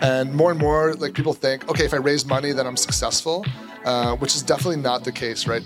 And more and more, like people think, okay, if I raise money, then I'm successful, uh, which is definitely not the case, right?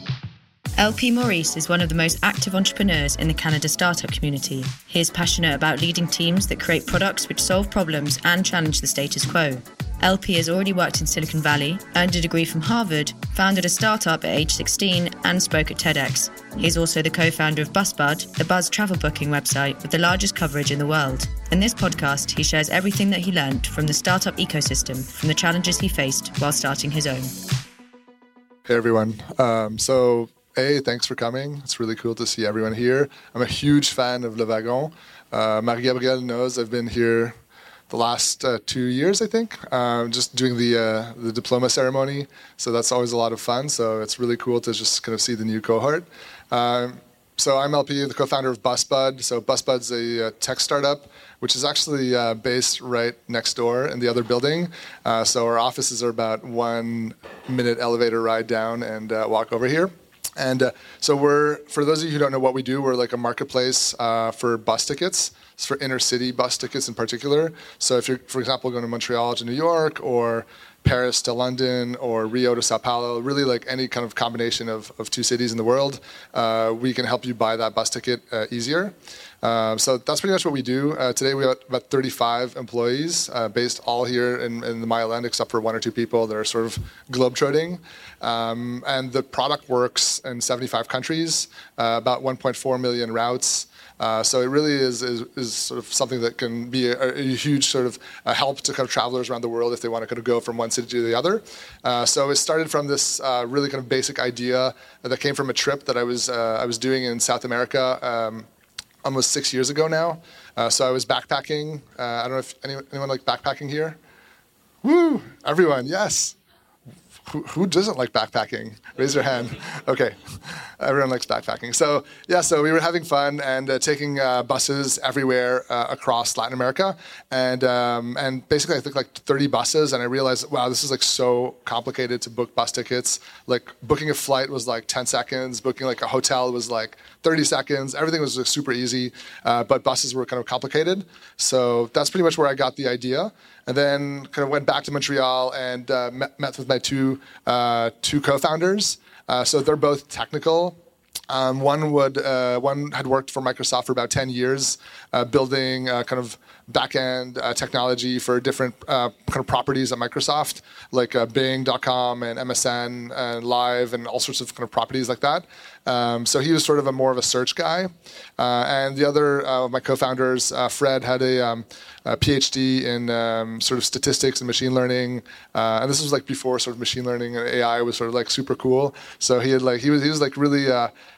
LP Maurice is one of the most active entrepreneurs in the Canada startup community. He is passionate about leading teams that create products which solve problems and challenge the status quo. LP has already worked in Silicon Valley, earned a degree from Harvard, founded a startup at age 16, and spoke at TEDx. He's also the co founder of Busbud, the buzz travel booking website with the largest coverage in the world. In this podcast, he shares everything that he learned from the startup ecosystem, from the challenges he faced while starting his own. Hey, everyone. Um, so, A, thanks for coming. It's really cool to see everyone here. I'm a huge fan of Le Wagon. Uh, Marie Gabrielle knows I've been here the last uh, two years, I think, um, just doing the uh, the diploma ceremony. So that's always a lot of fun. So it's really cool to just kind of see the new cohort. Um, so I'm LP, the co-founder of BusBud. So BusBud's a, a tech startup, which is actually uh, based right next door in the other building. Uh, so our offices are about one minute elevator ride down and uh, walk over here. And uh, so we're, for those of you who don't know what we do, we're like a marketplace uh, for bus tickets. It's for inner city bus tickets in particular. So if you're, for example, going to Montreal to New York or Paris to London or Rio to Sao Paulo, really like any kind of combination of, of two cities in the world, uh, we can help you buy that bus ticket uh, easier. Um, so that's pretty much what we do. Uh, today we have about 35 employees uh, based all here in, in the Mile End, except for one or two people that are sort of globetrotting. Um, and the product works in 75 countries, uh, about 1.4 million routes. Uh, so it really is, is, is, sort of something that can be a, a huge sort of uh, help to kind of travelers around the world if they want to kind of go from one city to the other. Uh, so it started from this uh, really kind of basic idea that came from a trip that I was I was doing in South America. Um, almost six years ago now. Uh, so I was backpacking. Uh, I don't know if anyone, anyone like backpacking here. Woo! Everyone, yes. Who, doesn't like backpacking? Raise your hand. Okay, everyone likes backpacking. So yeah, so we were having fun and uh, taking uh, buses everywhere uh, across Latin America, and um, and basically I think like 30 buses, and I realized wow, this is like so complicated to book bus tickets. Like booking a flight was like 10 seconds, booking like a hotel was like 30 seconds. Everything was super easy, uh, but buses were kind of complicated. So that's pretty much where I got the idea and then kind of went back to Montreal and uh, met, met, with my two uh, two co-founders. Uh, so they're both technical. Um, one would uh, one had worked for Microsoft for about ten years, uh, building uh, kind of backend uh, technology for different uh, kind of properties at Microsoft, like uh, Bing.com and MSN and Live and all sorts of kind of properties like that. Um, so he was sort of a more of a search guy, uh, and the other uh, of my co-founders, uh, Fred, had a, um, a PhD in um, sort of statistics and machine learning, and this was like before sort of machine learning and AI was sort of like super cool. So he had like he was he was like really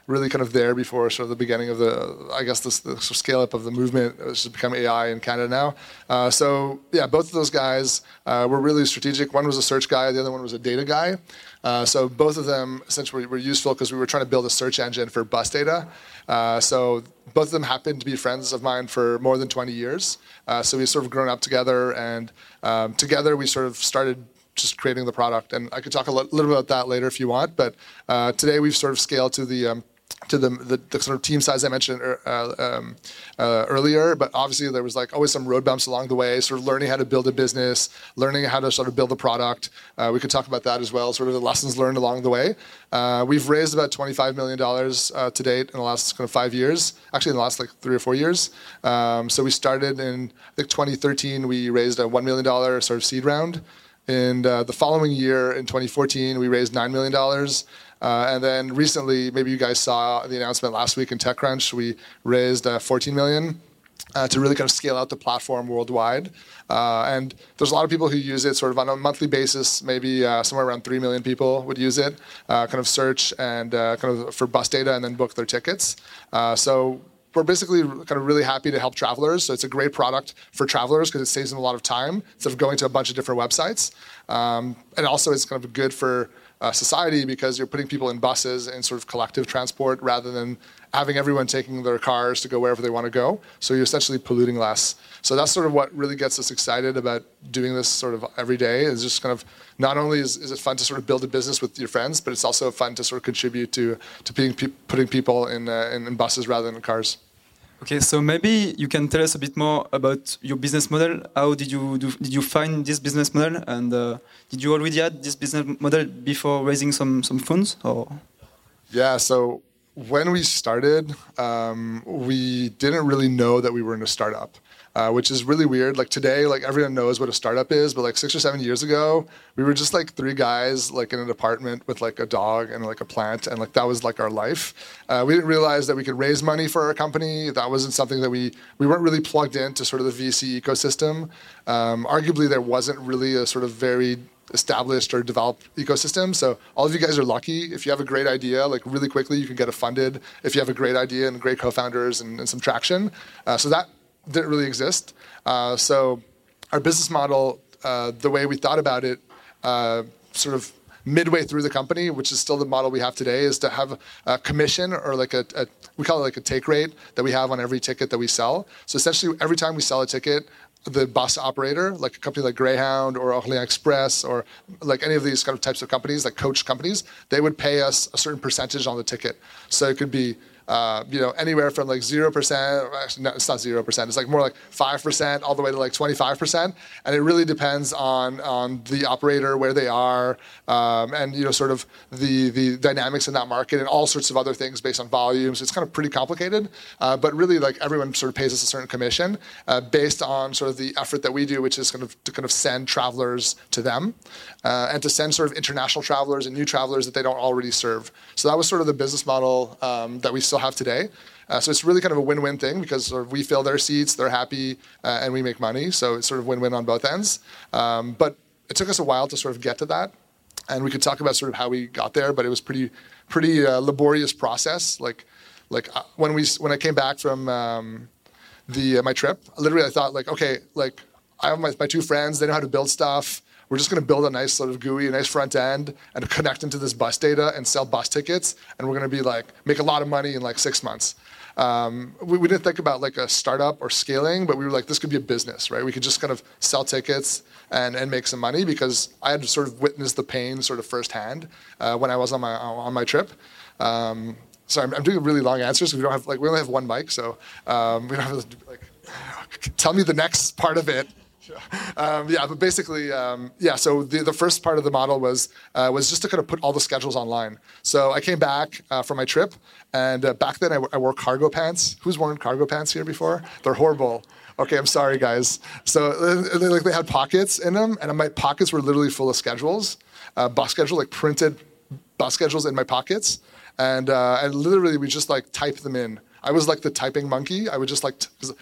really kind of there before sort of the beginning of the I guess the, the scale up of the movement, which has become AI in Canada now. Uh, so yeah, both of those guys uh, were really strategic. One was a search guy, the other one was a data guy. Uh, so both of them essentially were useful because we were trying to build a search engine for bus data. Uh, so both of them happened to be friends of mine for more than 20 years. Uh, so we've sort of grown up together, and um, together we sort of started just creating the product. And I could talk a little bit about that later if you want. But uh, today we've sort of scaled to the um, to the, the, the, sort of team size I mentioned uh, um, uh, earlier, but obviously there was like always some road bumps along the way, sort of learning how to build a business, learning how to sort of build a product. Uh, we could talk about that as well, sort of the lessons learned along the way. Uh, we've raised about $25 million uh, to date in the last kind of five years, actually in the last like three or four years. Um, so we started in, I think 2013, we raised a $1 million sort of seed round. And uh, the following year, in 2014, we raised $9 million. Uh, and then recently, maybe you guys saw the announcement last week in TechCrunch, we raised uh, 14 million uh, to really kind of scale out the platform worldwide. And there's a lot of people who use it sort of on a monthly basis. Maybe somewhere around three million people would use it, kind of search and kind of for bus data and then book their tickets. So we're basically kind of really happy to help travelers. So it's a great product for travelers because it saves them a lot of time instead of going to a bunch of different websites. Um, and also it's kind of good for uh, society because you're putting people in buses and sort of collective transport rather than having everyone taking their cars to go wherever they want to go. So you're essentially polluting less. So that's sort of what really gets us excited about doing this sort of every day is just kind of not only is, is it fun to sort of build a business with your friends, but it's also fun to sort of contribute to, to being putting people in, uh, in, in buses rather than in cars. Okay, so maybe you can tell us a bit more about your business model. How did you do, did you find this business model, and uh, did you already had this business model before raising some some funds? Or yeah, so when we started, um, we didn't really know that we were in a startup uh, which is really weird. Like today, like everyone knows what a startup is, but like six or seven years ago, we were just like three guys like in an apartment with like a dog and like a plant, and like that was like our life. Uh, we didn't realize that we could raise money for our company. That wasn't something that we we weren't really plugged into sort of the VC ecosystem. Um, arguably, there wasn't really a sort of very established or developed ecosystem. So all of you guys are lucky. If you have a great idea, like really quickly, you can get it funded. If you have a great idea and great co-founders and, and some traction, uh, so that didn't really exist. Uh, so our business model, uh, the way we thought about it, uh, sort of midway through the company, which is still the model we have today, is to have a commission or like a, a, we call it like a take rate that we have on every ticket that we sell. So essentially, every time we sell a ticket, the bus operator, like a company like Greyhound or Orléans Express or like any of these kind of types of companies, like coach companies, they would pay us a certain percentage on the ticket. So it could be uh, you know, anywhere from like 0%, actually, no, it's not 0%, it's like more like 5% all the way to like 25%. And it really depends on, on the operator, where they are, um, and, you know, sort of the, the dynamics in that market and all sorts of other things based on volumes. It's kind of pretty complicated. Uh, but really, like everyone sort of pays us a certain commission uh, based on sort of the effort that we do, which is kind of to kind of send travelers to them uh, and to send sort of international travelers and new travelers that they don't already serve. So that was sort of the business model um, that we still have today. Uh, so it's really kind of a win-win thing because sort of we fill their seats, they're happy, uh, and we make money. So it's sort of win-win on both ends. Um, but it took us a while to sort of get to that, and we could talk about sort of how we got there. But it was pretty, pretty uh, laborious process. Like, like uh, when we when I came back from um, the uh, my trip, literally I thought like, okay, like I have my, my two friends, they know how to build stuff we're just going to build a nice sort of GUI, a nice front end, and connect into this bus data and sell bus tickets. And we're going to be like make a lot of money in like six months. Um, we, we, didn't think about like a startup or scaling, but we were like, this could be a business, right? We could just kind of sell tickets and, and make some money because I had to sort of witness the pain sort of firsthand uh, when I was on my on my trip. Um, so I'm, I'm, doing really long answers. We don't have like we only have one mic, so um, we don't have like tell me the next part of it um, yeah, but basically, um, yeah. So the, the first part of the model was uh, was just to kind of put all the schedules online. So I came back uh, from my trip, and uh, back then I, I, wore cargo pants. Who's worn cargo pants here before? They're horrible. Okay, I'm sorry, guys. So uh, they, like they had pockets in them, and my pockets were literally full of schedules, uh, bus schedule, like printed bus schedules in my pockets, and uh, and literally we just like type them in. I was like the typing monkey. I would just like,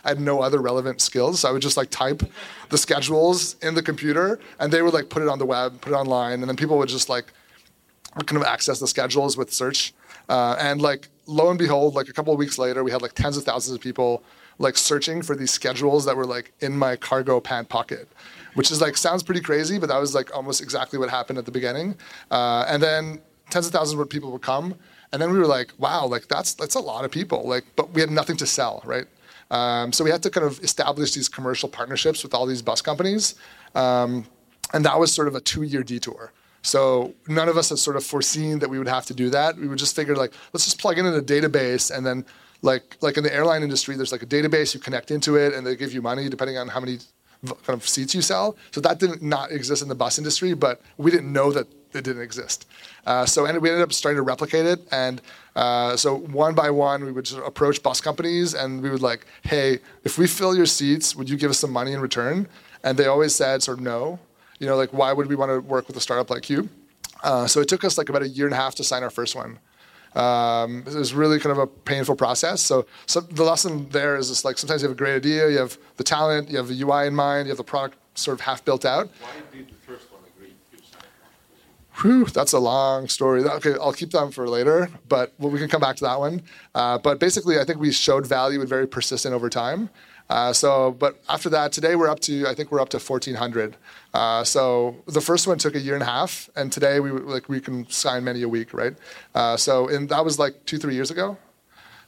I had no other relevant skills. So I would just like type the schedules in the computer and they would like put it on the web, put it online. And then people would just like kind of access the schedules with search. Uh, and like, lo and behold, like a couple of weeks later, we had like tens of thousands of people like searching for these schedules that were like in my cargo pant pocket which is like sounds pretty crazy, but that was like almost exactly what happened at the beginning. Uh, and then tens of thousands of people would come, and then we were like, wow, like that's that's a lot of people. Like, but we had nothing to sell, right? Um, so we had to kind of establish these commercial partnerships with all these bus companies, um, and that was sort of a two-year detour. So none of us had sort of foreseen that we would have to do that. We would just figure like, let's just plug in in a database, and then like like in the airline industry, there's like a database you connect into it, and they give you money depending on how many kind of seats you sell. So that didn't not exist in the bus industry, but we didn't know that it didn't exist. Uh, so we ended up starting to replicate it, and uh, so one by one we would sort of approach bus companies, and we would like, hey, if we fill your seats, would you give us some money in return? And they always said sort of no. You know, like why would we want to work with a startup like you? Uh, so it took us like about a year and a half to sign our first one. Um, it was really kind of a painful process. So, so the lesson there is just like sometimes you have a great idea, you have the talent, you have the UI in mind, you have the product sort of half built out. Why did the first Whew, that's a long story. Okay, I'll keep that for later, but we can come back to that one. Uh, but basically, I think we showed value and very persistent over time. Uh, so, but after that, today we're up to I think we're up to 1,400. Uh, so the first one took a year and a half, and today we like we can sign many a week, right? Uh, so, and that was like two three years ago.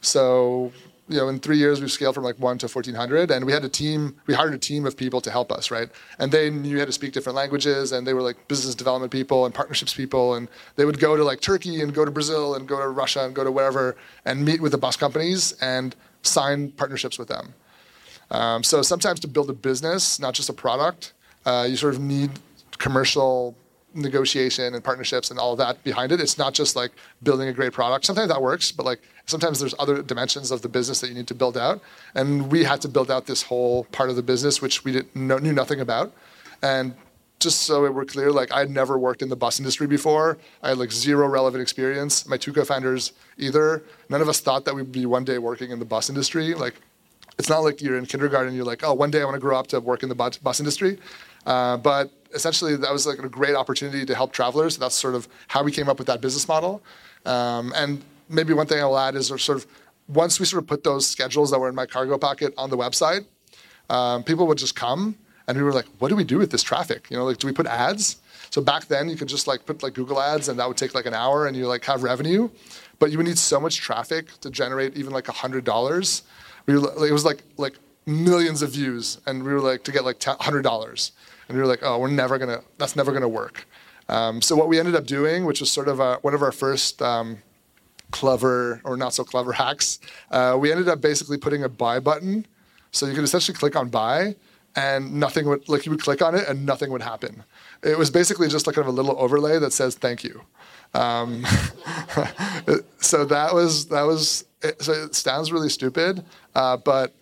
So you know, in three years we've scaled from like one to 1400 and we had a team, we hired a team of people to help us, right? And they knew how to speak different languages and they were like business development people and partnerships people. And they would go to like Turkey and go to Brazil and go to Russia and go to wherever and meet with the bus companies and sign partnerships with them. Um, so sometimes to build a business, not just a product, uh, you sort of need commercial negotiation and partnerships and all of that behind it. It's not just like building a great product. Sometimes that works, but like sometimes there's other dimensions of the business that you need to build out. And we had to build out this whole part of the business which we didn't know, knew nothing about. And just so we're clear, like I'd never worked in the bus industry before. I had like zero relevant experience. My two co-founders either. None of us thought that we'd be one day working in the bus industry. Like it's not like you're in kindergarten. And you're like, oh, one day I want to grow up to work in the bus, bus industry. Uh, but essentially, that was like a great opportunity to help travelers. That's sort of how we came up with that business model. Um, and maybe one thing I'll add is sort of once we sort of put those schedules that were in my cargo pocket on the website, um, people would just come, and we were like, what do we do with this traffic? You know, like, do we put ads? So back then, you could just like put like Google ads, and that would take like an hour, and you like have revenue. But you would need so much traffic to generate even like a hundred dollars. We were, it was like like millions of views, and we were like to get like hundred dollars, and we were like, oh, we're never gonna, that's never gonna work. Um, so what we ended up doing, which was sort of a, one of our first um, clever or not so clever hacks, uh, we ended up basically putting a buy button, so you could essentially click on buy, and nothing would like you would click on it and nothing would happen. It was basically just like kind of a little overlay that says thank you. Um, so that was that was it, so it sounds really stupid, uh, but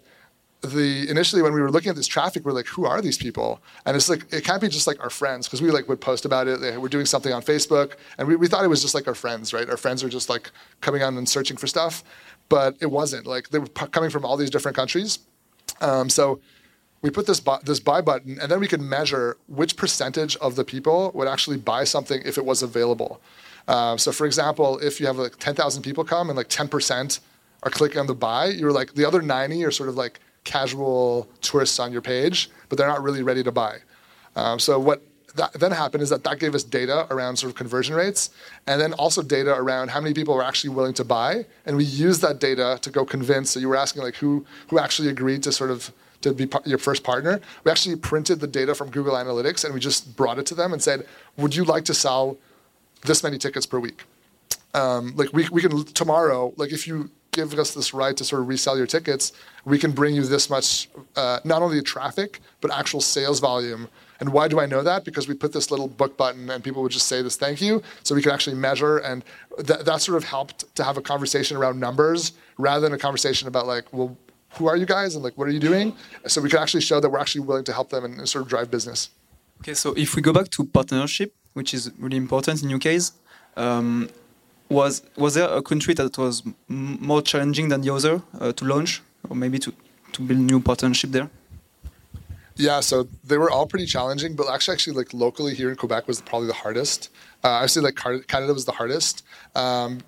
the initially when we were looking at this traffic, we're like, who are these people? And it's like it can't be just like our friends because we like would post about it. We're doing something on Facebook, and we, we thought it was just like our friends, right? Our friends are just like coming on and searching for stuff, but it wasn't. Like they were p- coming from all these different countries. Um, so we put this bu- this buy button, and then we could measure which percentage of the people would actually buy something if it was available. Uh, so, for example, if you have like 10,000 people come and like 10% are clicking on the buy, you're like the other 90 are sort of like casual tourists on your page, but they're not really ready to buy. Um, so what that then happened is that that gave us data around sort of conversion rates, and then also data around how many people were actually willing to buy, and we used that data to go convince. So you were asking like who who actually agreed to sort of to be your first partner. We actually printed the data from Google Analytics and we just brought it to them and said, "Would you like to sell this many tickets per week?" Um, like we we can tomorrow. Like if you give us this right to sort of resell your tickets, we can bring you this much, uh, not only traffic, but actual sales volume. And why do I know that? Because we put this little book button and people would just say this thank you. So we could actually measure. And th- that sort of helped to have a conversation around numbers rather than a conversation about like, well, who are you guys and like, what are you doing? So we could actually show that we're actually willing to help them and, and sort of drive business. Okay, so if we go back to partnership, which is really important in your case, um, was was there a country that was more challenging than the other uh, to launch or maybe to, to build new partnership there? Yeah, so they were all pretty challenging, but actually, actually, like locally here in Quebec was probably the hardest. Uh, say like Canada was the hardest. Um,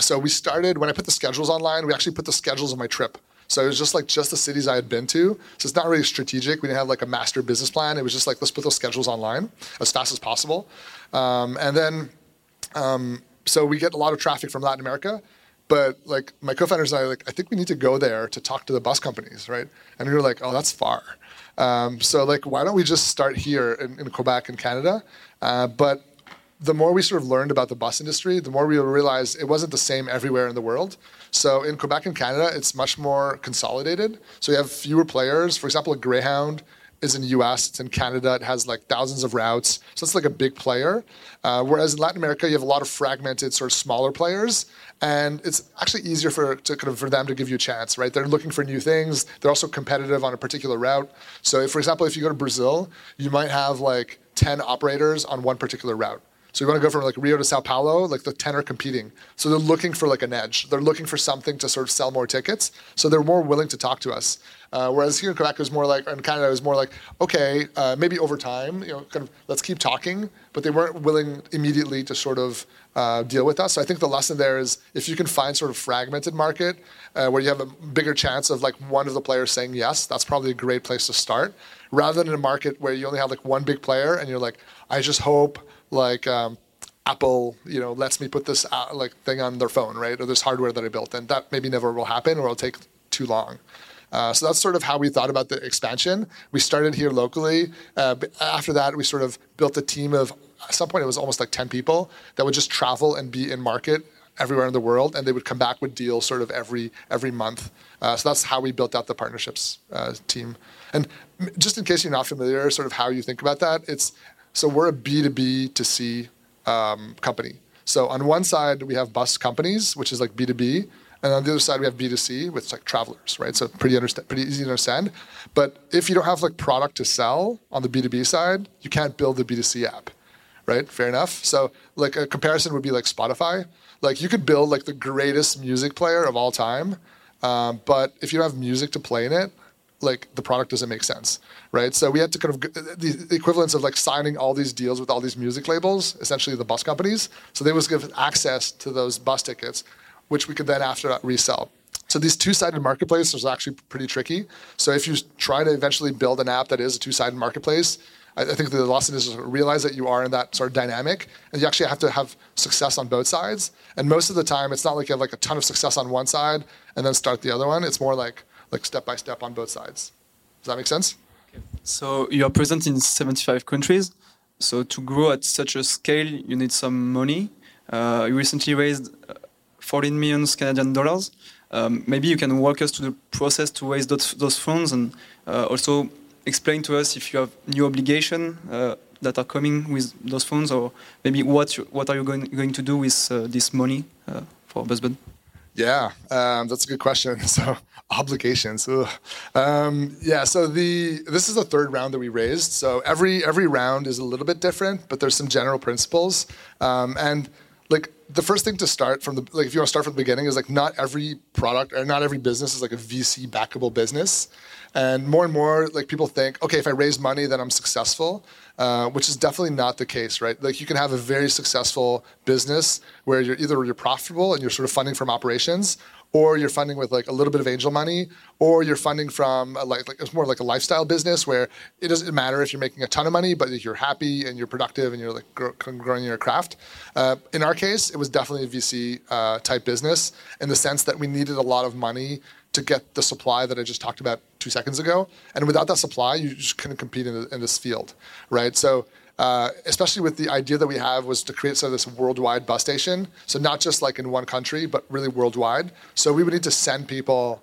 so we started when I put the schedules online. We actually put the schedules of my trip. So it was just like just the cities I had been to. So it's not really strategic. We didn't have like a master business plan. It was just like let's put those schedules online as fast as possible. Um, and then um, so we get a lot of traffic from Latin America. But like my co-founders and I, like I think we need to go there to talk to the bus companies, right? And we were like, oh, that's far. Um, so like, why don't we just start here in, in Quebec and Canada? Uh, but the more we sort of learned about the bus industry, the more we realized it wasn't the same everywhere in the world. So in Quebec and Canada, it's much more consolidated. So you have fewer players. For example, Greyhound is in the US, it's in Canada, it has like thousands of routes. So it's like a big player. Uh, whereas in Latin America, you have a lot of fragmented, sort of smaller players. And it's actually easier for, to, kind of, for them to give you a chance, right? They're looking for new things. They're also competitive on a particular route. So, if, for example, if you go to Brazil, you might have like 10 operators on one particular route. So you want to go from like Rio to Sao Paulo, like the 10 are competing. So they're looking for like an edge. They're looking for something to sort of sell more tickets. So they're more willing to talk to us. Uh, whereas here in Quebec, it was more like, in Canada, it was more like, okay, uh, maybe over time, you know, kind of let's keep talking. But they weren't willing immediately to sort of uh, deal with us. So I think the lesson there is if you can find sort of fragmented market uh, where you have a bigger chance of like one of the players saying yes, that's probably a great place to start. Rather than a market where you only have like one big player and you're like, I just hope like um, Apple, you know, lets me put this uh, like thing on their phone, right? Or this hardware that I built, and that maybe never will happen, or it'll take too long. Uh, so that's sort of how we thought about the expansion. We started here locally. Uh, after that, we sort of built a team of. At some point, it was almost like ten people that would just travel and be in market everywhere in the world, and they would come back with deals sort of every every month. Uh, so that's how we built out the partnerships uh, team. And just in case you're not familiar, sort of how you think about that, it's so we're a B2B to C um, company. So on one side we have bus companies, which is like B2B, and on the other side we have B2C, which is like travelers, right? So pretty understand, pretty easy to understand. But if you don't have like product to sell on the B2B side, you can't build the B2C app, right? Fair enough. So like a comparison would be like Spotify. Like you could build like the greatest music player of all time, um, but if you don't have music to play in it, like the product doesn't make sense, right? So we had to kind of the equivalence of like signing all these deals with all these music labels, essentially the bus companies. So they was give access to those bus tickets, which we could then after that resell. So these two-sided marketplaces are actually pretty tricky. So if you try to eventually build an app that is a two-sided marketplace, I, think the lesson is realize that you are in that sort of dynamic, and you actually have to have success on both sides. And most of the time, it's not like you have like a ton of success on one side and then start the other one. It's more like like step by step on both sides. Does that make sense? So you are present in 75 countries. So to grow at such a scale, you need some money. Uh, you recently raised uh, 14 million Canadian dollars. Um, maybe you can walk us through the process to raise those, those funds and uh, also explain to us if you have new obligation uh, that are coming with those funds or maybe what, you, what are you going, going to do with uh, this money uh, for Busbud? Yeah, um, that's a good question. So obligations. Um, yeah, so the this is the third round that we raised. So every every round is a little bit different, but there's some general principles. Um, and like the first thing to start from the like if you want to start from the beginning is like not every product or not every business is like a VC backable business. And more and more, like people think, okay, if I raise money, then I'm successful, uh, which is definitely not the case, right? Like you can have a very successful business where you're either you're profitable and you're sort of funding from operations, or you're funding with like a little bit of angel money, or you're funding from a, like, like it's more like a lifestyle business where it doesn't matter if you're making a ton of money, but you're happy and you're productive and you're like grow, growing your craft. Uh, in our case, it was definitely a VC uh, type business in the sense that we needed a lot of money to get the supply that I just talked about two seconds ago. And without that supply, you just couldn't compete in, in this field, right? So uh, especially with the idea that we have was to create sort of this worldwide bus station. So not just like in one country, but really worldwide. So we would need to send people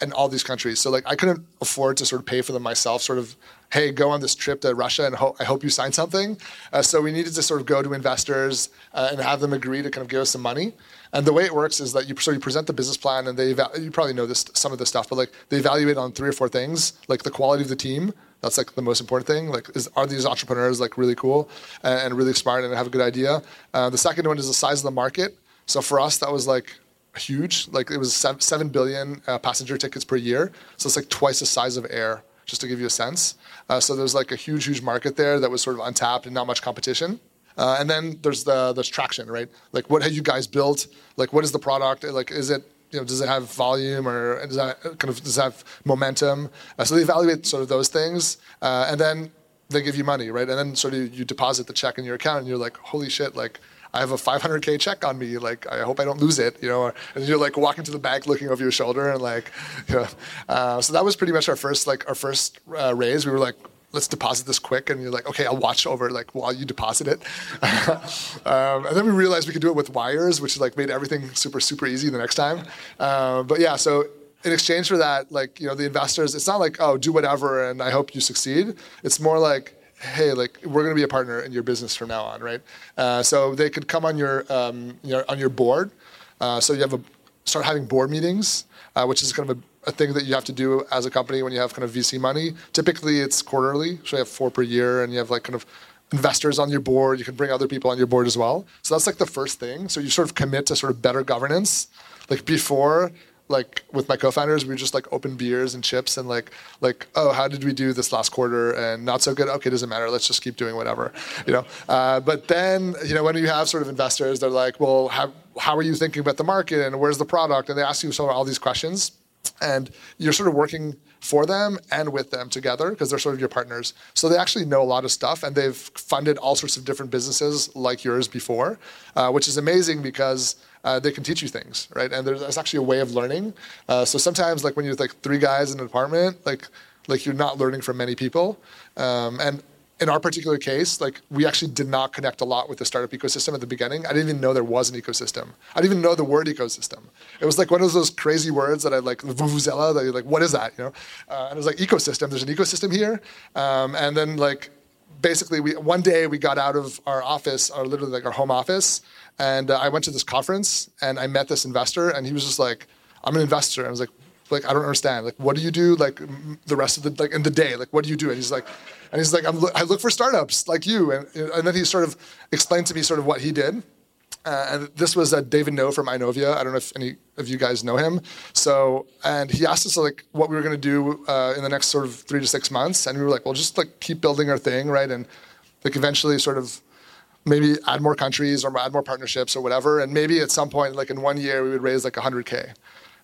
in all these countries. So like I couldn't afford to sort of pay for them myself. Sort of, hey, go on this trip to Russia and ho- I hope you sign something. Uh, so we needed to sort of go to investors uh, and have them agree to kind of give us some money. And the way it works is that you so you present the business plan and they eva- you probably know this some of this stuff, but like they evaluate on three or four things, like the quality of the team. That's like the most important thing. Like, is, are these entrepreneurs like really cool and, and really smart and have a good idea? Uh, the second one is the size of the market. So for us, that was like huge. Like it was seven billion uh, passenger tickets per year. So it's like twice the size of air, just to give you a sense. Uh, so there's like a huge, huge market there that was sort of untapped and not much competition. Uh, and then there's the there's traction, right? Like what have you guys built? Like what is the product? Like is it you know does it have volume or does that kind of does it have momentum? Uh, so they evaluate sort of those things, uh, and then they give you money, right? And then sort of you deposit the check in your account, and you're like, holy shit, like I have a 500k check on me. Like, I hope I don't lose it, you know. And you're like walking to the bank, looking over your shoulder, and like, you know. Uh, so that was pretty much our first, like, our first uh, raise. We were like, let's deposit this quick. And you're like, okay, I'll watch over like while you deposit it. um, and then we realized we could do it with wires, which like made everything super, super easy the next time. Uh, but yeah, so in exchange for that, like, you know, the investors, it's not like, oh, do whatever and I hope you succeed. It's more like, hey, like we're going to be a partner in your business from now on, right? Uh, so they could come on your, um, you know, on your board. Uh, so you have a start having board meetings, uh, which is kind of a, a, thing that you have to do as a company when you have kind of VC money. Typically, it's quarterly, so you have four per year, and you have like kind of investors on your board. You can bring other people on your board as well. So that's like the first thing. So you sort of commit to sort of better governance. Like before, like with my co-founders, we just like open beers and chips and like like oh how did we do this last quarter and not so good? Okay doesn't matter. Let's just keep doing whatever you know? Uh, but then you know when you have sort of investors they're like well how how are you thinking about the market and where's the product? And they ask you sort of all these questions and you're sort of working for them and with them together because they're sort of your partners. So they actually know a lot of stuff and they've funded all sorts of different businesses like yours before, uh, which is amazing because uh, they can teach you things, right? And there's, actually a way of learning. Uh, so sometimes, like when you're like three guys in an apartment, like like you're not learning from many people, um, and in our particular case, like we actually did not connect a lot with the startup ecosystem at the beginning. I didn't even know there was an ecosystem. I didn't even know the word ecosystem. It was like one of those crazy words that I like, vuvuzela, that you're like, what is that? You know? Uh, and it was like ecosystem. There's an ecosystem here. Um, and then like basically we one day we got out of our office, or literally like our home office, and uh, I went to this conference and I met this investor, and he was just like, "I'm an investor." And I was like, "Like I don't understand. Like what do you do? Like the rest of the like in the day? Like what do you do?" And he's like, and he's like, i look for startups like you," and and then he sort of explained to me sort of what he did. Uh, and this was uh, David Nault from Inovia. I don't know if any of you guys know him. So, and he asked us like what we were going to do uh, in the next sort of three to six months, and we were like, well, just like keep building our thing, right? And like eventually, sort of maybe add more countries or add more partnerships or whatever, and maybe at some point, like in one year, we would raise like 100k.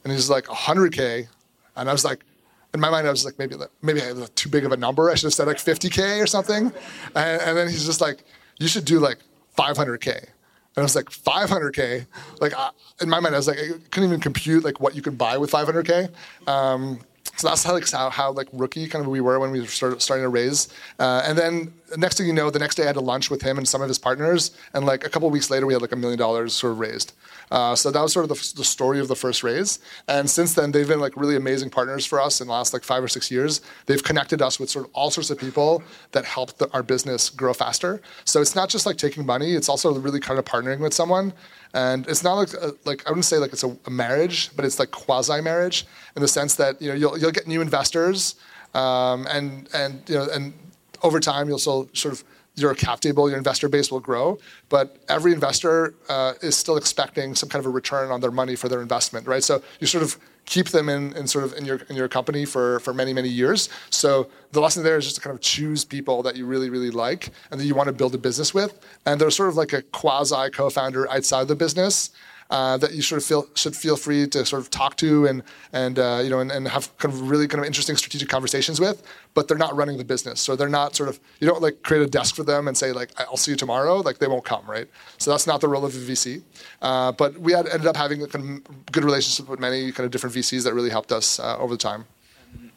And he's like 100k, and I was like, in my mind, I was like, maybe maybe I had too big of a number. I should have said like 50k or something. And, and then he's just like, you should do like 500k. And I was like, 500K? Like, I, in my mind, I was like, I couldn't even compute like what you could buy with 500K. Um, so that's how, like, how, how, like rookie kind of we were when we started starting to raise. Uh, and then next thing you know, the next day I had a lunch with him and some of his partners, and like a couple weeks later, we had like a million dollars sort of raised. Uh, so that was sort of the, the, story of the first raise. And since then, they've been like really amazing partners for us in the last like five or six years. They've connected us with sort of all sorts of people that helped the, our business grow faster. So it's not just like taking money; it's also really kind of partnering with someone. And it's not like uh, like I wouldn't say like it's a, a marriage, but it's like quasi marriage in the sense that you know you'll you'll get new investors, um, and and you know and over time you'll still sort of your cap table, your investor base will grow. But every investor uh, is still expecting some kind of a return on their money for their investment, right? So you sort of keep them in, in sort of in your in your company for for many many years. So the lesson there is just to kind of choose people that you really really like and that you want to build a business with, and they're sort of like a quasi co-founder outside the business uh, that you sort of feel should feel free to sort of talk to and and uh, you know and, and have kind of really kind of interesting strategic conversations with. But they're not running the business, so they're not sort of you don't like create a desk for them and say like I'll see you tomorrow. Like they won't come, right? So that's not the role of a VC. Uh, but we had ended up having a kind of good relationship with many kind of different VCs that really helped us uh, over the time.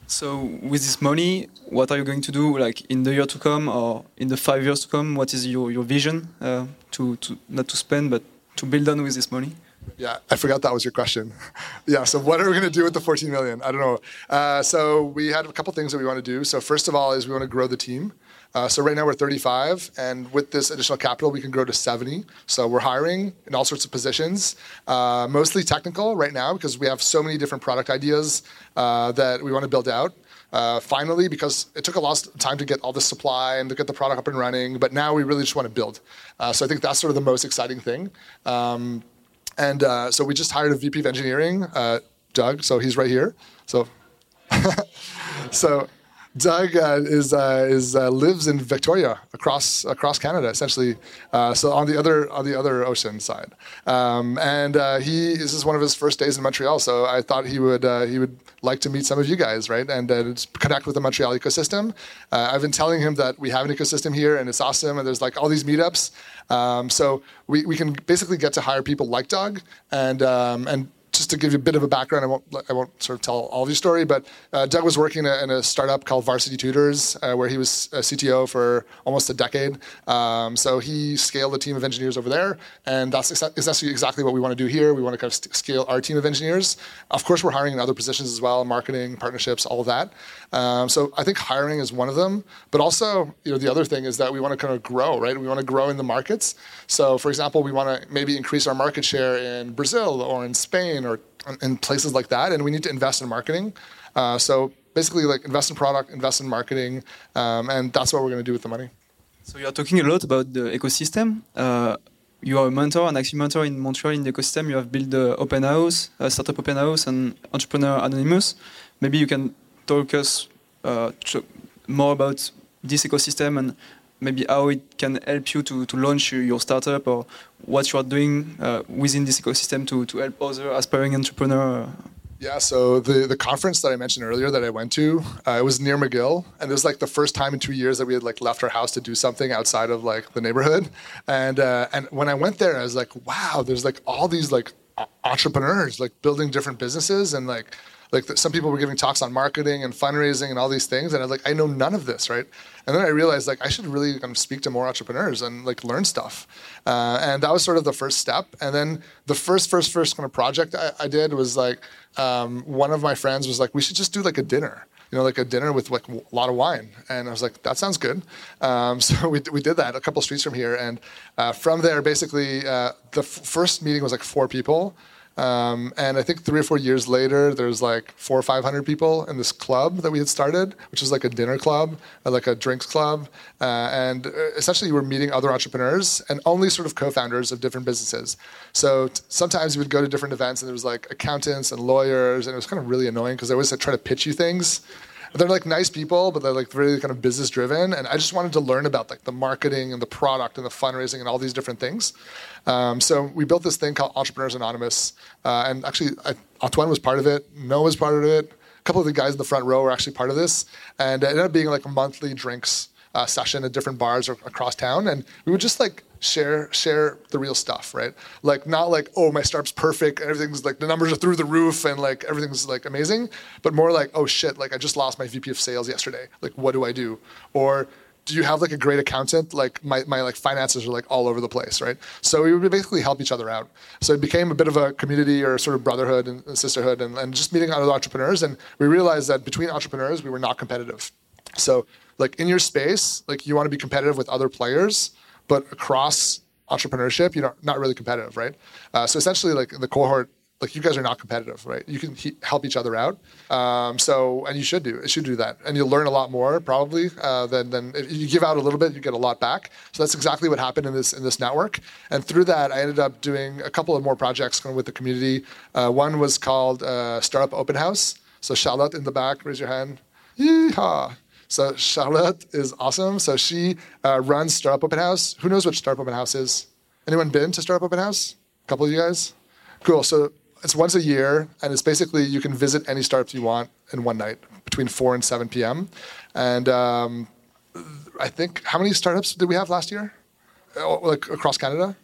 So with this money, what are you going to do like in the year to come or in the five years to come? What is your, your vision uh, to, to not to spend but to build on with this money? Yeah, I forgot that was your question. yeah, so what are we going to do with the 14 million? I don't know. Uh, so we had a couple things that we want to do. So first of all is we want to grow the team. Uh, so right now we're 35, and with this additional capital, we can grow to 70. So we're hiring in all sorts of positions, uh, mostly technical right now because we have so many different product ideas uh, that we want to build out. Uh, finally, because it took a lot of time to get all the supply and to get the product up and running, but now we really just want to build. Uh, so I think that's sort of the most exciting thing. Um, and uh, so we just hired a VP of engineering, uh, Doug. So he's right here. So, so Doug uh, is uh, is uh, lives in Victoria, across across Canada, essentially. Uh, so on the other on the other ocean side, um, and uh, he this is one of his first days in Montreal. So I thought he would uh, he would like to meet some of you guys, right, and connect with the Montreal ecosystem. I've been telling him that we have an ecosystem here, and it's awesome, and there's like all these meetups. Um, so we, we can basically get to hire people like Doug and um, and just to give you a bit of a background, I won't, I won't sort of tell all of your story, but uh, Doug was working in a startup called Varsity Tutors, uh, where he was a CTO for almost a decade. Um, so he scaled a team of engineers over there, and that's exactly what we want to do here. We want to kind of scale our team of engineers. Of course, we're hiring in other positions as well, marketing, partnerships, all of that. Um, so I think hiring is one of them, but also, you know, the other thing is that we want to kind of grow, right? We want to grow in the markets. So, for example, we want to maybe increase our market share in Brazil or in Spain or in places like that, and we need to invest in marketing. Uh, so basically, like invest in product, invest in marketing, um, and that's what we're going to do with the money. So you are talking a lot about the ecosystem. Uh, you are a mentor, an active mentor in Montreal in the ecosystem. You have built the open house, uh, startup open house, and entrepreneur anonymous. Maybe you can talk us uh, more about this ecosystem and maybe how it can help you to, to launch your startup or what you are doing uh, within this ecosystem to, to help other aspiring entrepreneurs? Yeah, so the, the conference that I mentioned earlier that I went to, uh, it was near McGill, and it was like the first time in two years that we had like left our house to do something outside of like the neighborhood. And uh, and when I went there, I was like, wow, there's like all these like entrepreneurs like building different businesses and like Like some people were giving talks on marketing and fundraising and all these things, and I was like, I know none of this, right? And then I realized like I should really kind of speak to more entrepreneurs and like learn stuff, uh, and that was sort of the first step. And then the first, first, first kind of project I, I did was like um, one of my friends was like, we should just do like a dinner you know, like a dinner with like a lot of wine. And I was like, that sounds good. Um, so we, we did that a couple streets from here. And uh, from there, basically, uh, the f- first meeting was like four people. Um, and I think three or four years later, there's like four or 500 people in this club that we had started, which is like a dinner club, uh, like a drinks club. Uh, and uh, essentially, we were meeting other entrepreneurs and only sort of co founders of different businesses. So t- sometimes we would go to different events and there was like accountants and lawyers, and it was kind of really annoying because they always try to pitch you things they're like nice people, but they're like really kind of business driven. And I just wanted to learn about like the marketing and the product and the fundraising and all these different things. Um, so we built this thing called Entrepreneurs Anonymous, uh, and actually I, Antoine was part of it. Noah was part of it. A couple of the guys in the front row were actually part of this, and it ended up being like a monthly drinks uh, session at different bars across town, and we would just like share share the real stuff, right? Like not like oh my startup's perfect, everything's like the numbers are through the roof and like everything's like amazing, but more like oh shit, like I just lost my VP of sales yesterday. Like what do I do? Or do you have like a great accountant? Like my, my like finances are like all over the place, right? So we would basically help each other out. So it became a bit of a community or sort of brotherhood and, sisterhood and, and just meeting other entrepreneurs. And we realized that between entrepreneurs, we were not competitive. So like in your space, like you want to be competitive with other players but across entrepreneurship, you're not, not really competitive, right? Uh, so essentially, like the cohort, like you guys are not competitive, right? You can he- help each other out. Um, so, and you should do, you should do that, and you'll learn a lot more probably uh, than than if you give out a little bit, you get a lot back. So that's exactly what happened in this in this network. And through that, I ended up doing a couple of more projects with the community. Uh, one was called uh, Startup Open House. So Charlotte in the back, raise your hand. Yeehaw. So Charlotte is awesome. So she uh, runs Startup Open House. Who knows what Startup Open House is? Anyone been to Startup Open House? A couple of you guys? Cool. So it's once a year, and it's basically you can visit any startups you want in one night between 4 and 7 p.m. And um, I think, how many startups did we have last year? Oh, like across Canada?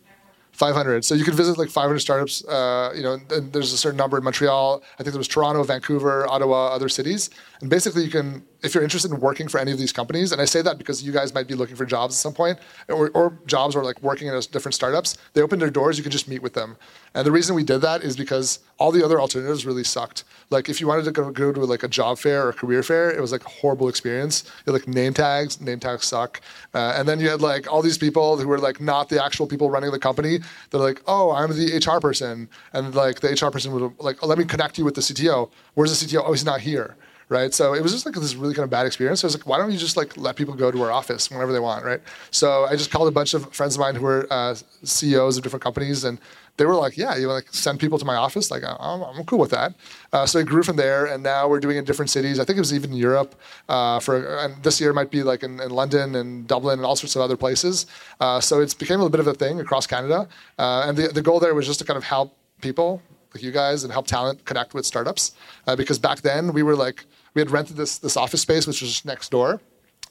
500. So you could visit like 500 startups. Uh, you know, and there's a certain number in Montreal. I think there was Toronto, Vancouver, Ottawa, other cities. And basically, you can, if you're interested in working for any of these companies, and I say that because you guys might be looking for jobs at some point, or, or jobs or like working in different startups. They open their doors. You can just meet with them. And the reason we did that is because all the other alternatives really sucked. Like if you wanted to go, go to like a job fair or a career fair, it was like a horrible experience. You had like name tags. Name tags suck. Uh, and then you had like all these people who were like not the actual people running the company. They're like, oh, I'm the HR person, and like the HR person would like, oh, let me connect you with the CTO. Where's the CTO? Oh, he's not here right? So it was just like this really kind of bad experience. So I was like, why don't you just like let people go to our office whenever they want, right? So I just called a bunch of friends of mine who were uh, CEOs of different companies, and they were like, yeah, you like send people to my office, like I'm, I'm cool with that. Uh, so it grew from there, and now we're doing it in different cities. I think it was even Europe uh, for, and this year might be like in, in, London and Dublin and all sorts of other places. Uh, so it's became a little bit of a thing across Canada, uh, and the the goal there was just to kind of help people like you guys and help talent connect with startups, uh, because back then we were like we had rented this this office space, which was just next door.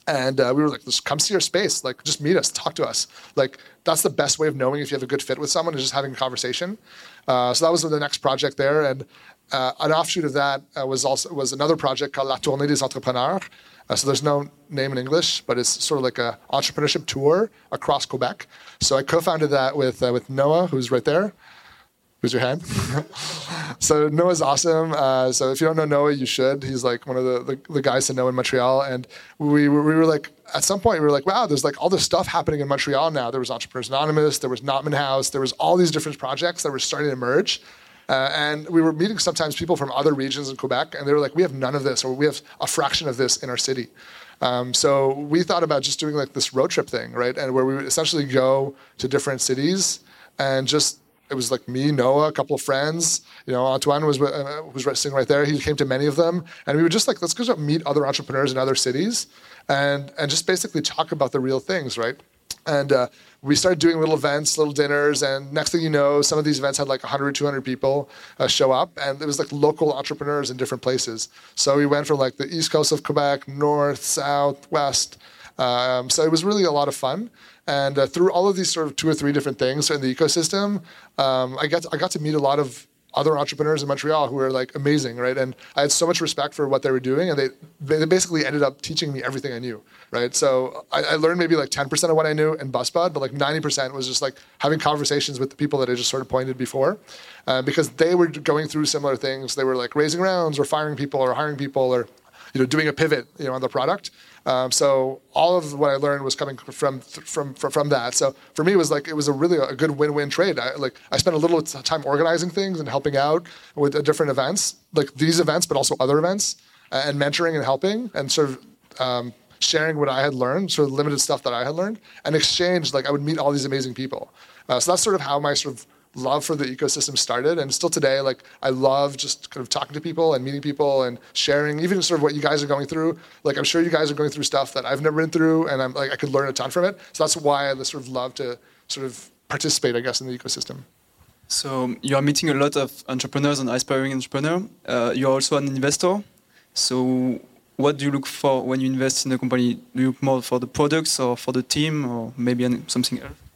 And uh, we were like, just come see our space. Like, just meet us, talk to us. Like, that's the best way of knowing if you have a good fit with someone is just having a conversation. Uh, so that was the next project there. And uh, an offshoot of that uh, was also was another project called La Tournée des Entrepreneurs. Uh, so there's no name in English, but it's sort of like a entrepreneurship tour across Quebec. So I co-founded that with uh, with Noah, who's right there, Raise your hand. so Noah's awesome. Uh, so if you don't know Noah, you should. He's like one of the, the, the, guys to know in Montreal. And we, we were like, at some point, we were like, wow, there's like all this stuff happening in Montreal now. There was Entrepreneurs Anonymous, there was Notman House, there was all these different projects that were starting to emerge. Uh, and we were meeting sometimes people from other regions in Quebec, and they were like, we have none of this, or we have a fraction of this in our city. Um, so we thought about just doing like this road trip thing, right? And where we would essentially go to different cities and just it was like me, Noah, a couple of friends. You know, Antoine was uh, was sitting right there. He came to many of them, and we were just like, let's go meet other entrepreneurs in other cities, and and just basically talk about the real things, right? And uh, we started doing little events, little dinners, and next thing you know, some of these events had like 100, 200 people uh, show up, and it was like local entrepreneurs in different places. So we went from like the east coast of Quebec, north, south, west. Um, so it was really a lot of fun. And uh, through all of these sort of two or three different things in the ecosystem, um, I got to, I got to meet a lot of other entrepreneurs in Montreal who were like amazing, right? And I had so much respect for what they were doing, and they they basically ended up teaching me everything I knew, right? So I, I learned maybe like 10% of what I knew in BusBud, but like 90% was just like having conversations with the people that I just sort of pointed before, uh, because they were going through similar things. They were like raising rounds or firing people or hiring people or you know doing a pivot you know on the product um, so all of what I learned was coming from, from from from that. So for me, it was like it was a really a good win-win trade. I, like I spent a little time organizing things and helping out with uh, different events, like these events, but also other events, uh, and mentoring and helping, and sort of. Um, sharing what I had learned, sort of limited stuff that I had learned, and exchange. Like I would meet all these amazing people. Uh, so that's sort of how my sort of love for the ecosystem started. And still today like i love just kind of talking to people and meeting people and sharing even sort of what you guys are going through. Like i'm sure you guys are going through stuff that i've never been through and i'm like i could learn a ton from it. So that's why i sort of love to sort of participate i guess in the ecosystem. So you are meeting a lot of entrepreneurs and aspiring entrepreneurs. Uh, you're also an investor. So what do you look for when you invest in a company? Do you look more for the products or for the team or maybe something else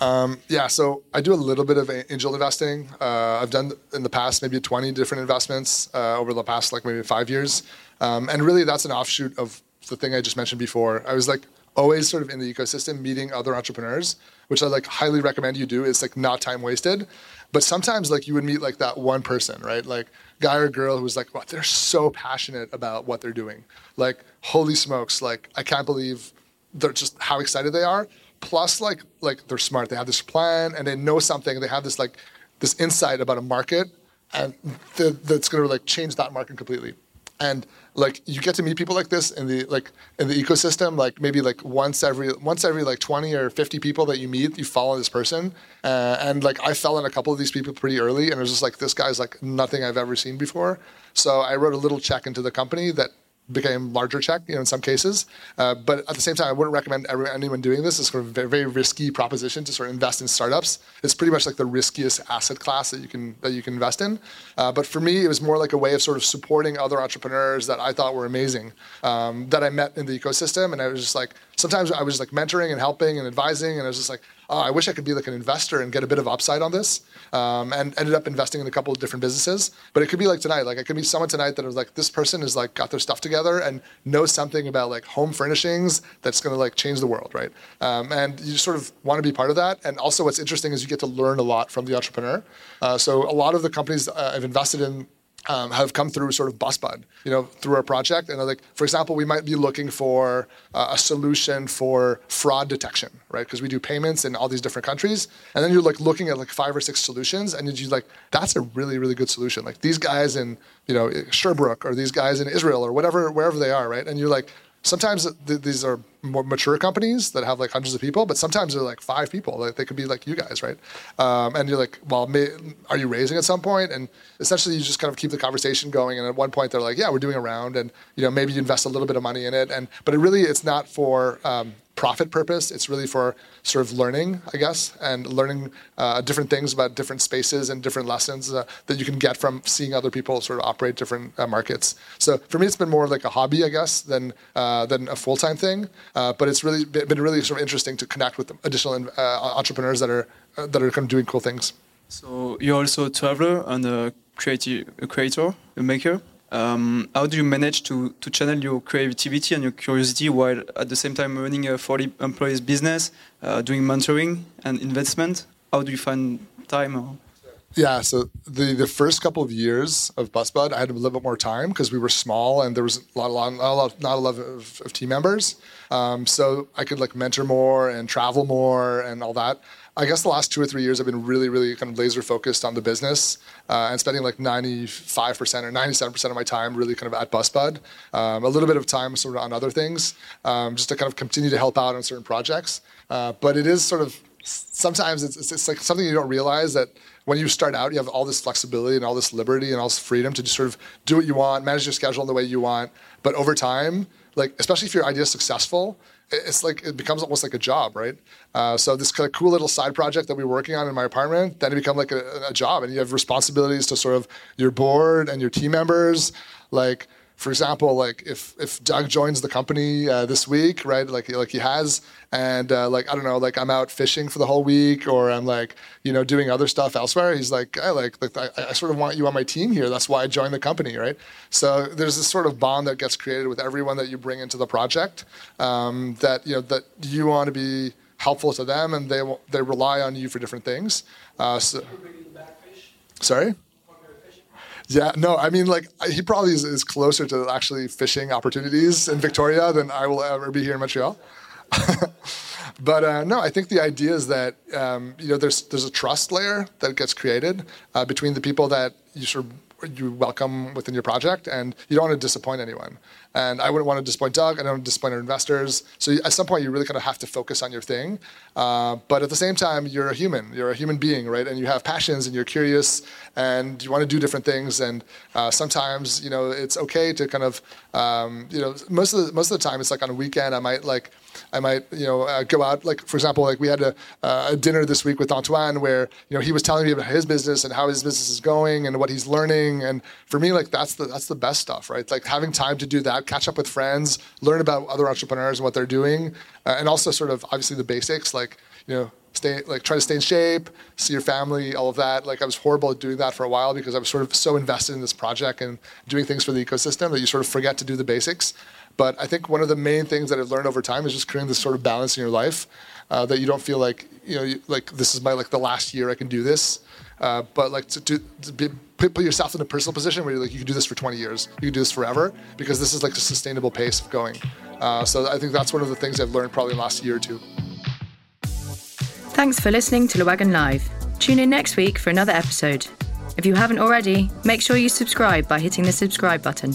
um, yeah, so I do a little bit of angel investing. Uh, I've done in the past maybe 20 different investments uh, over the past like maybe five years, um, and really that's an offshoot of the thing I just mentioned before. I was like always sort of in the ecosystem, meeting other entrepreneurs, which I like highly recommend you do. It's like not time wasted, but sometimes like you would meet like that one person, right? Like guy or girl who's like, wow, they're so passionate about what they're doing. Like holy smokes, like I can't believe they're just how excited they are plus like like they're smart. They have this plan and they know something. They have this like this insight about a market and th- that's going to like change that market completely. And like you get to meet people like this in the like in the ecosystem like maybe like once every once every like 20 or 50 people that you meet you follow this person. Uh, and like i fell in a couple of these people pretty early and it was just like this guy's like nothing i've ever seen before. So i wrote a little check into the company that became larger check, you know, in some cases. Uh, but at the same time, I wouldn't recommend anyone doing this. It's sort of a very, very risky proposition to sort of invest in startups. It's pretty much like the riskiest asset class that you can that you can invest in. Uh, but for me, it was more like a way of sort of supporting other entrepreneurs that I thought were amazing um, that I met in the ecosystem, and I was just like, sometimes I was like mentoring and helping and advising, and I was just like, oh, I wish I could be like an investor and get a bit of upside on this. Um, and ended up investing in a couple of different businesses. But it could be like tonight, like it could be someone tonight that was like, this person is like got their stuff together and knows something about like home furnishings that's going to like change the world, right? Um, and you sort of want to be part of that. And also, what's interesting is you get to learn a lot from the entrepreneur. Uh, so a lot of the companies uh, I've invested in um, have come through sort of Busbud, you know, through our project. And like, for example, we might be looking for uh, a solution for fraud detection, right? Because we do payments in all these different countries, and then you're like looking at like five or six solutions, and you're like, that's a really, really good solution. Like these guys in, you know, Sherbrooke or these guys in Israel or whatever, wherever they are, right? And you're like, sometimes th- these are more mature companies that have like hundreds of people, but sometimes they're like five people. Like they could be like you guys, right? Um, and you're like, well, may, are you raising at some point? And essentially, you just kind of keep the conversation going. And at one point, they're like, yeah, we're doing a round, and you know maybe you invest a little bit of money in it. And but it really, it's not for um, profit purpose. It's really for sort of learning, I guess, and learning uh, different things about different spaces and different lessons uh, that you can get from seeing other people sort of operate different uh, markets. So for me, it's been more like a hobby, I guess, than uh, than a full time thing. Uh, but it's really been really sort of interesting to connect with additional uh, entrepreneurs that are that are kind of doing cool things. So you're also a traveler and a creative a creator, a maker. Um, how do you manage to, to channel your creativity and your curiosity while at the same time running a 40 employees business, uh, doing mentoring and investment? How do you find time? Or? Yeah, so the, the first couple of years of Busbud, I had a little bit more time because we were small and there was a lot, a lot, not a lot, not a lot of, of team members. Um, so I could like mentor more and travel more and all that. I guess the last two or three years I've been really, really kind of laser focused on the business uh, and spending like 95% or 97% of my time really kind of at Busbud. Um, a little bit of time sort of on other things, um, just to kind of continue to help out on certain projects. Uh, but it is sort of sometimes it's, it's, like something you don't realize that when you start out, you have all this flexibility and all this liberty and all this freedom to just sort of do what you want, manage your schedule in the way you want. But over time, like especially if your idea is successful, it's like it becomes almost like a job, right? Uh, so this kind of cool little side project that we were working on in my apartment, then it become like a, a job, and you have responsibilities to sort of your board and your team members, like for example, like if if Doug joins the company uh, this week, right? Like like he has, and uh, like I don't know, like I'm out fishing for the whole week, or I'm like you know doing other stuff elsewhere. He's like, I like, like I, I sort of want you on my team here. That's why I joined the company, right? So there's this sort of bond that gets created with everyone that you bring into the project. Um, that you know that you want to be helpful to them, and they they rely on you for different things. Uh, so, sorry. Yeah, no, I mean, like, he probably is, is, closer to actually fishing opportunities in Victoria than I will ever be here in Montreal. but uh, no, I think the idea is that um, you know there's there's a trust layer that gets created uh, between the people that you sort of you welcome within your project, and you don't want to disappoint anyone. And I wouldn't want to disappoint Doug. I don't want to disappoint our investors. So at some point, you really kind of have to focus on your thing. Uh, but at the same time, you're a human. You're a human being, right? And you have passions, and you're curious, and you want to do different things. And uh, sometimes, you know, it's okay to kind of, um, you know, most of the most of the time, it's like on a weekend, I might like I might, you know, uh, go out. Like for example, like we had a, uh, a, dinner this week with Antoine, where you know he was telling me about his business and how his business is going and what he's learning. And for me, like that's the that's the best stuff, right? Like having time to do that, catch up with friends, learn about other entrepreneurs and what they're doing, uh, and also sort of obviously the basics, like you know stay like try to stay in shape, see your family, all of that. Like I was horrible at doing that for a while because I was sort of so invested in this project and doing things for the ecosystem that you sort of forget to do the basics. But I think one of the main things that I've learned over time is just creating this sort of balance in your life uh, that you don't feel like you know you, like this is my like the last year I can do this. Uh, but like to, to, to be, put yourself in a personal position where you're like you can do this for 20 years, you can do this forever because this is like a sustainable pace of going. Uh, so I think that's one of the things I've learned probably in the last year or two. Thanks for listening to Le Wagon Live. Tune in next week for another episode. If you haven't already, make sure you subscribe by hitting the subscribe button.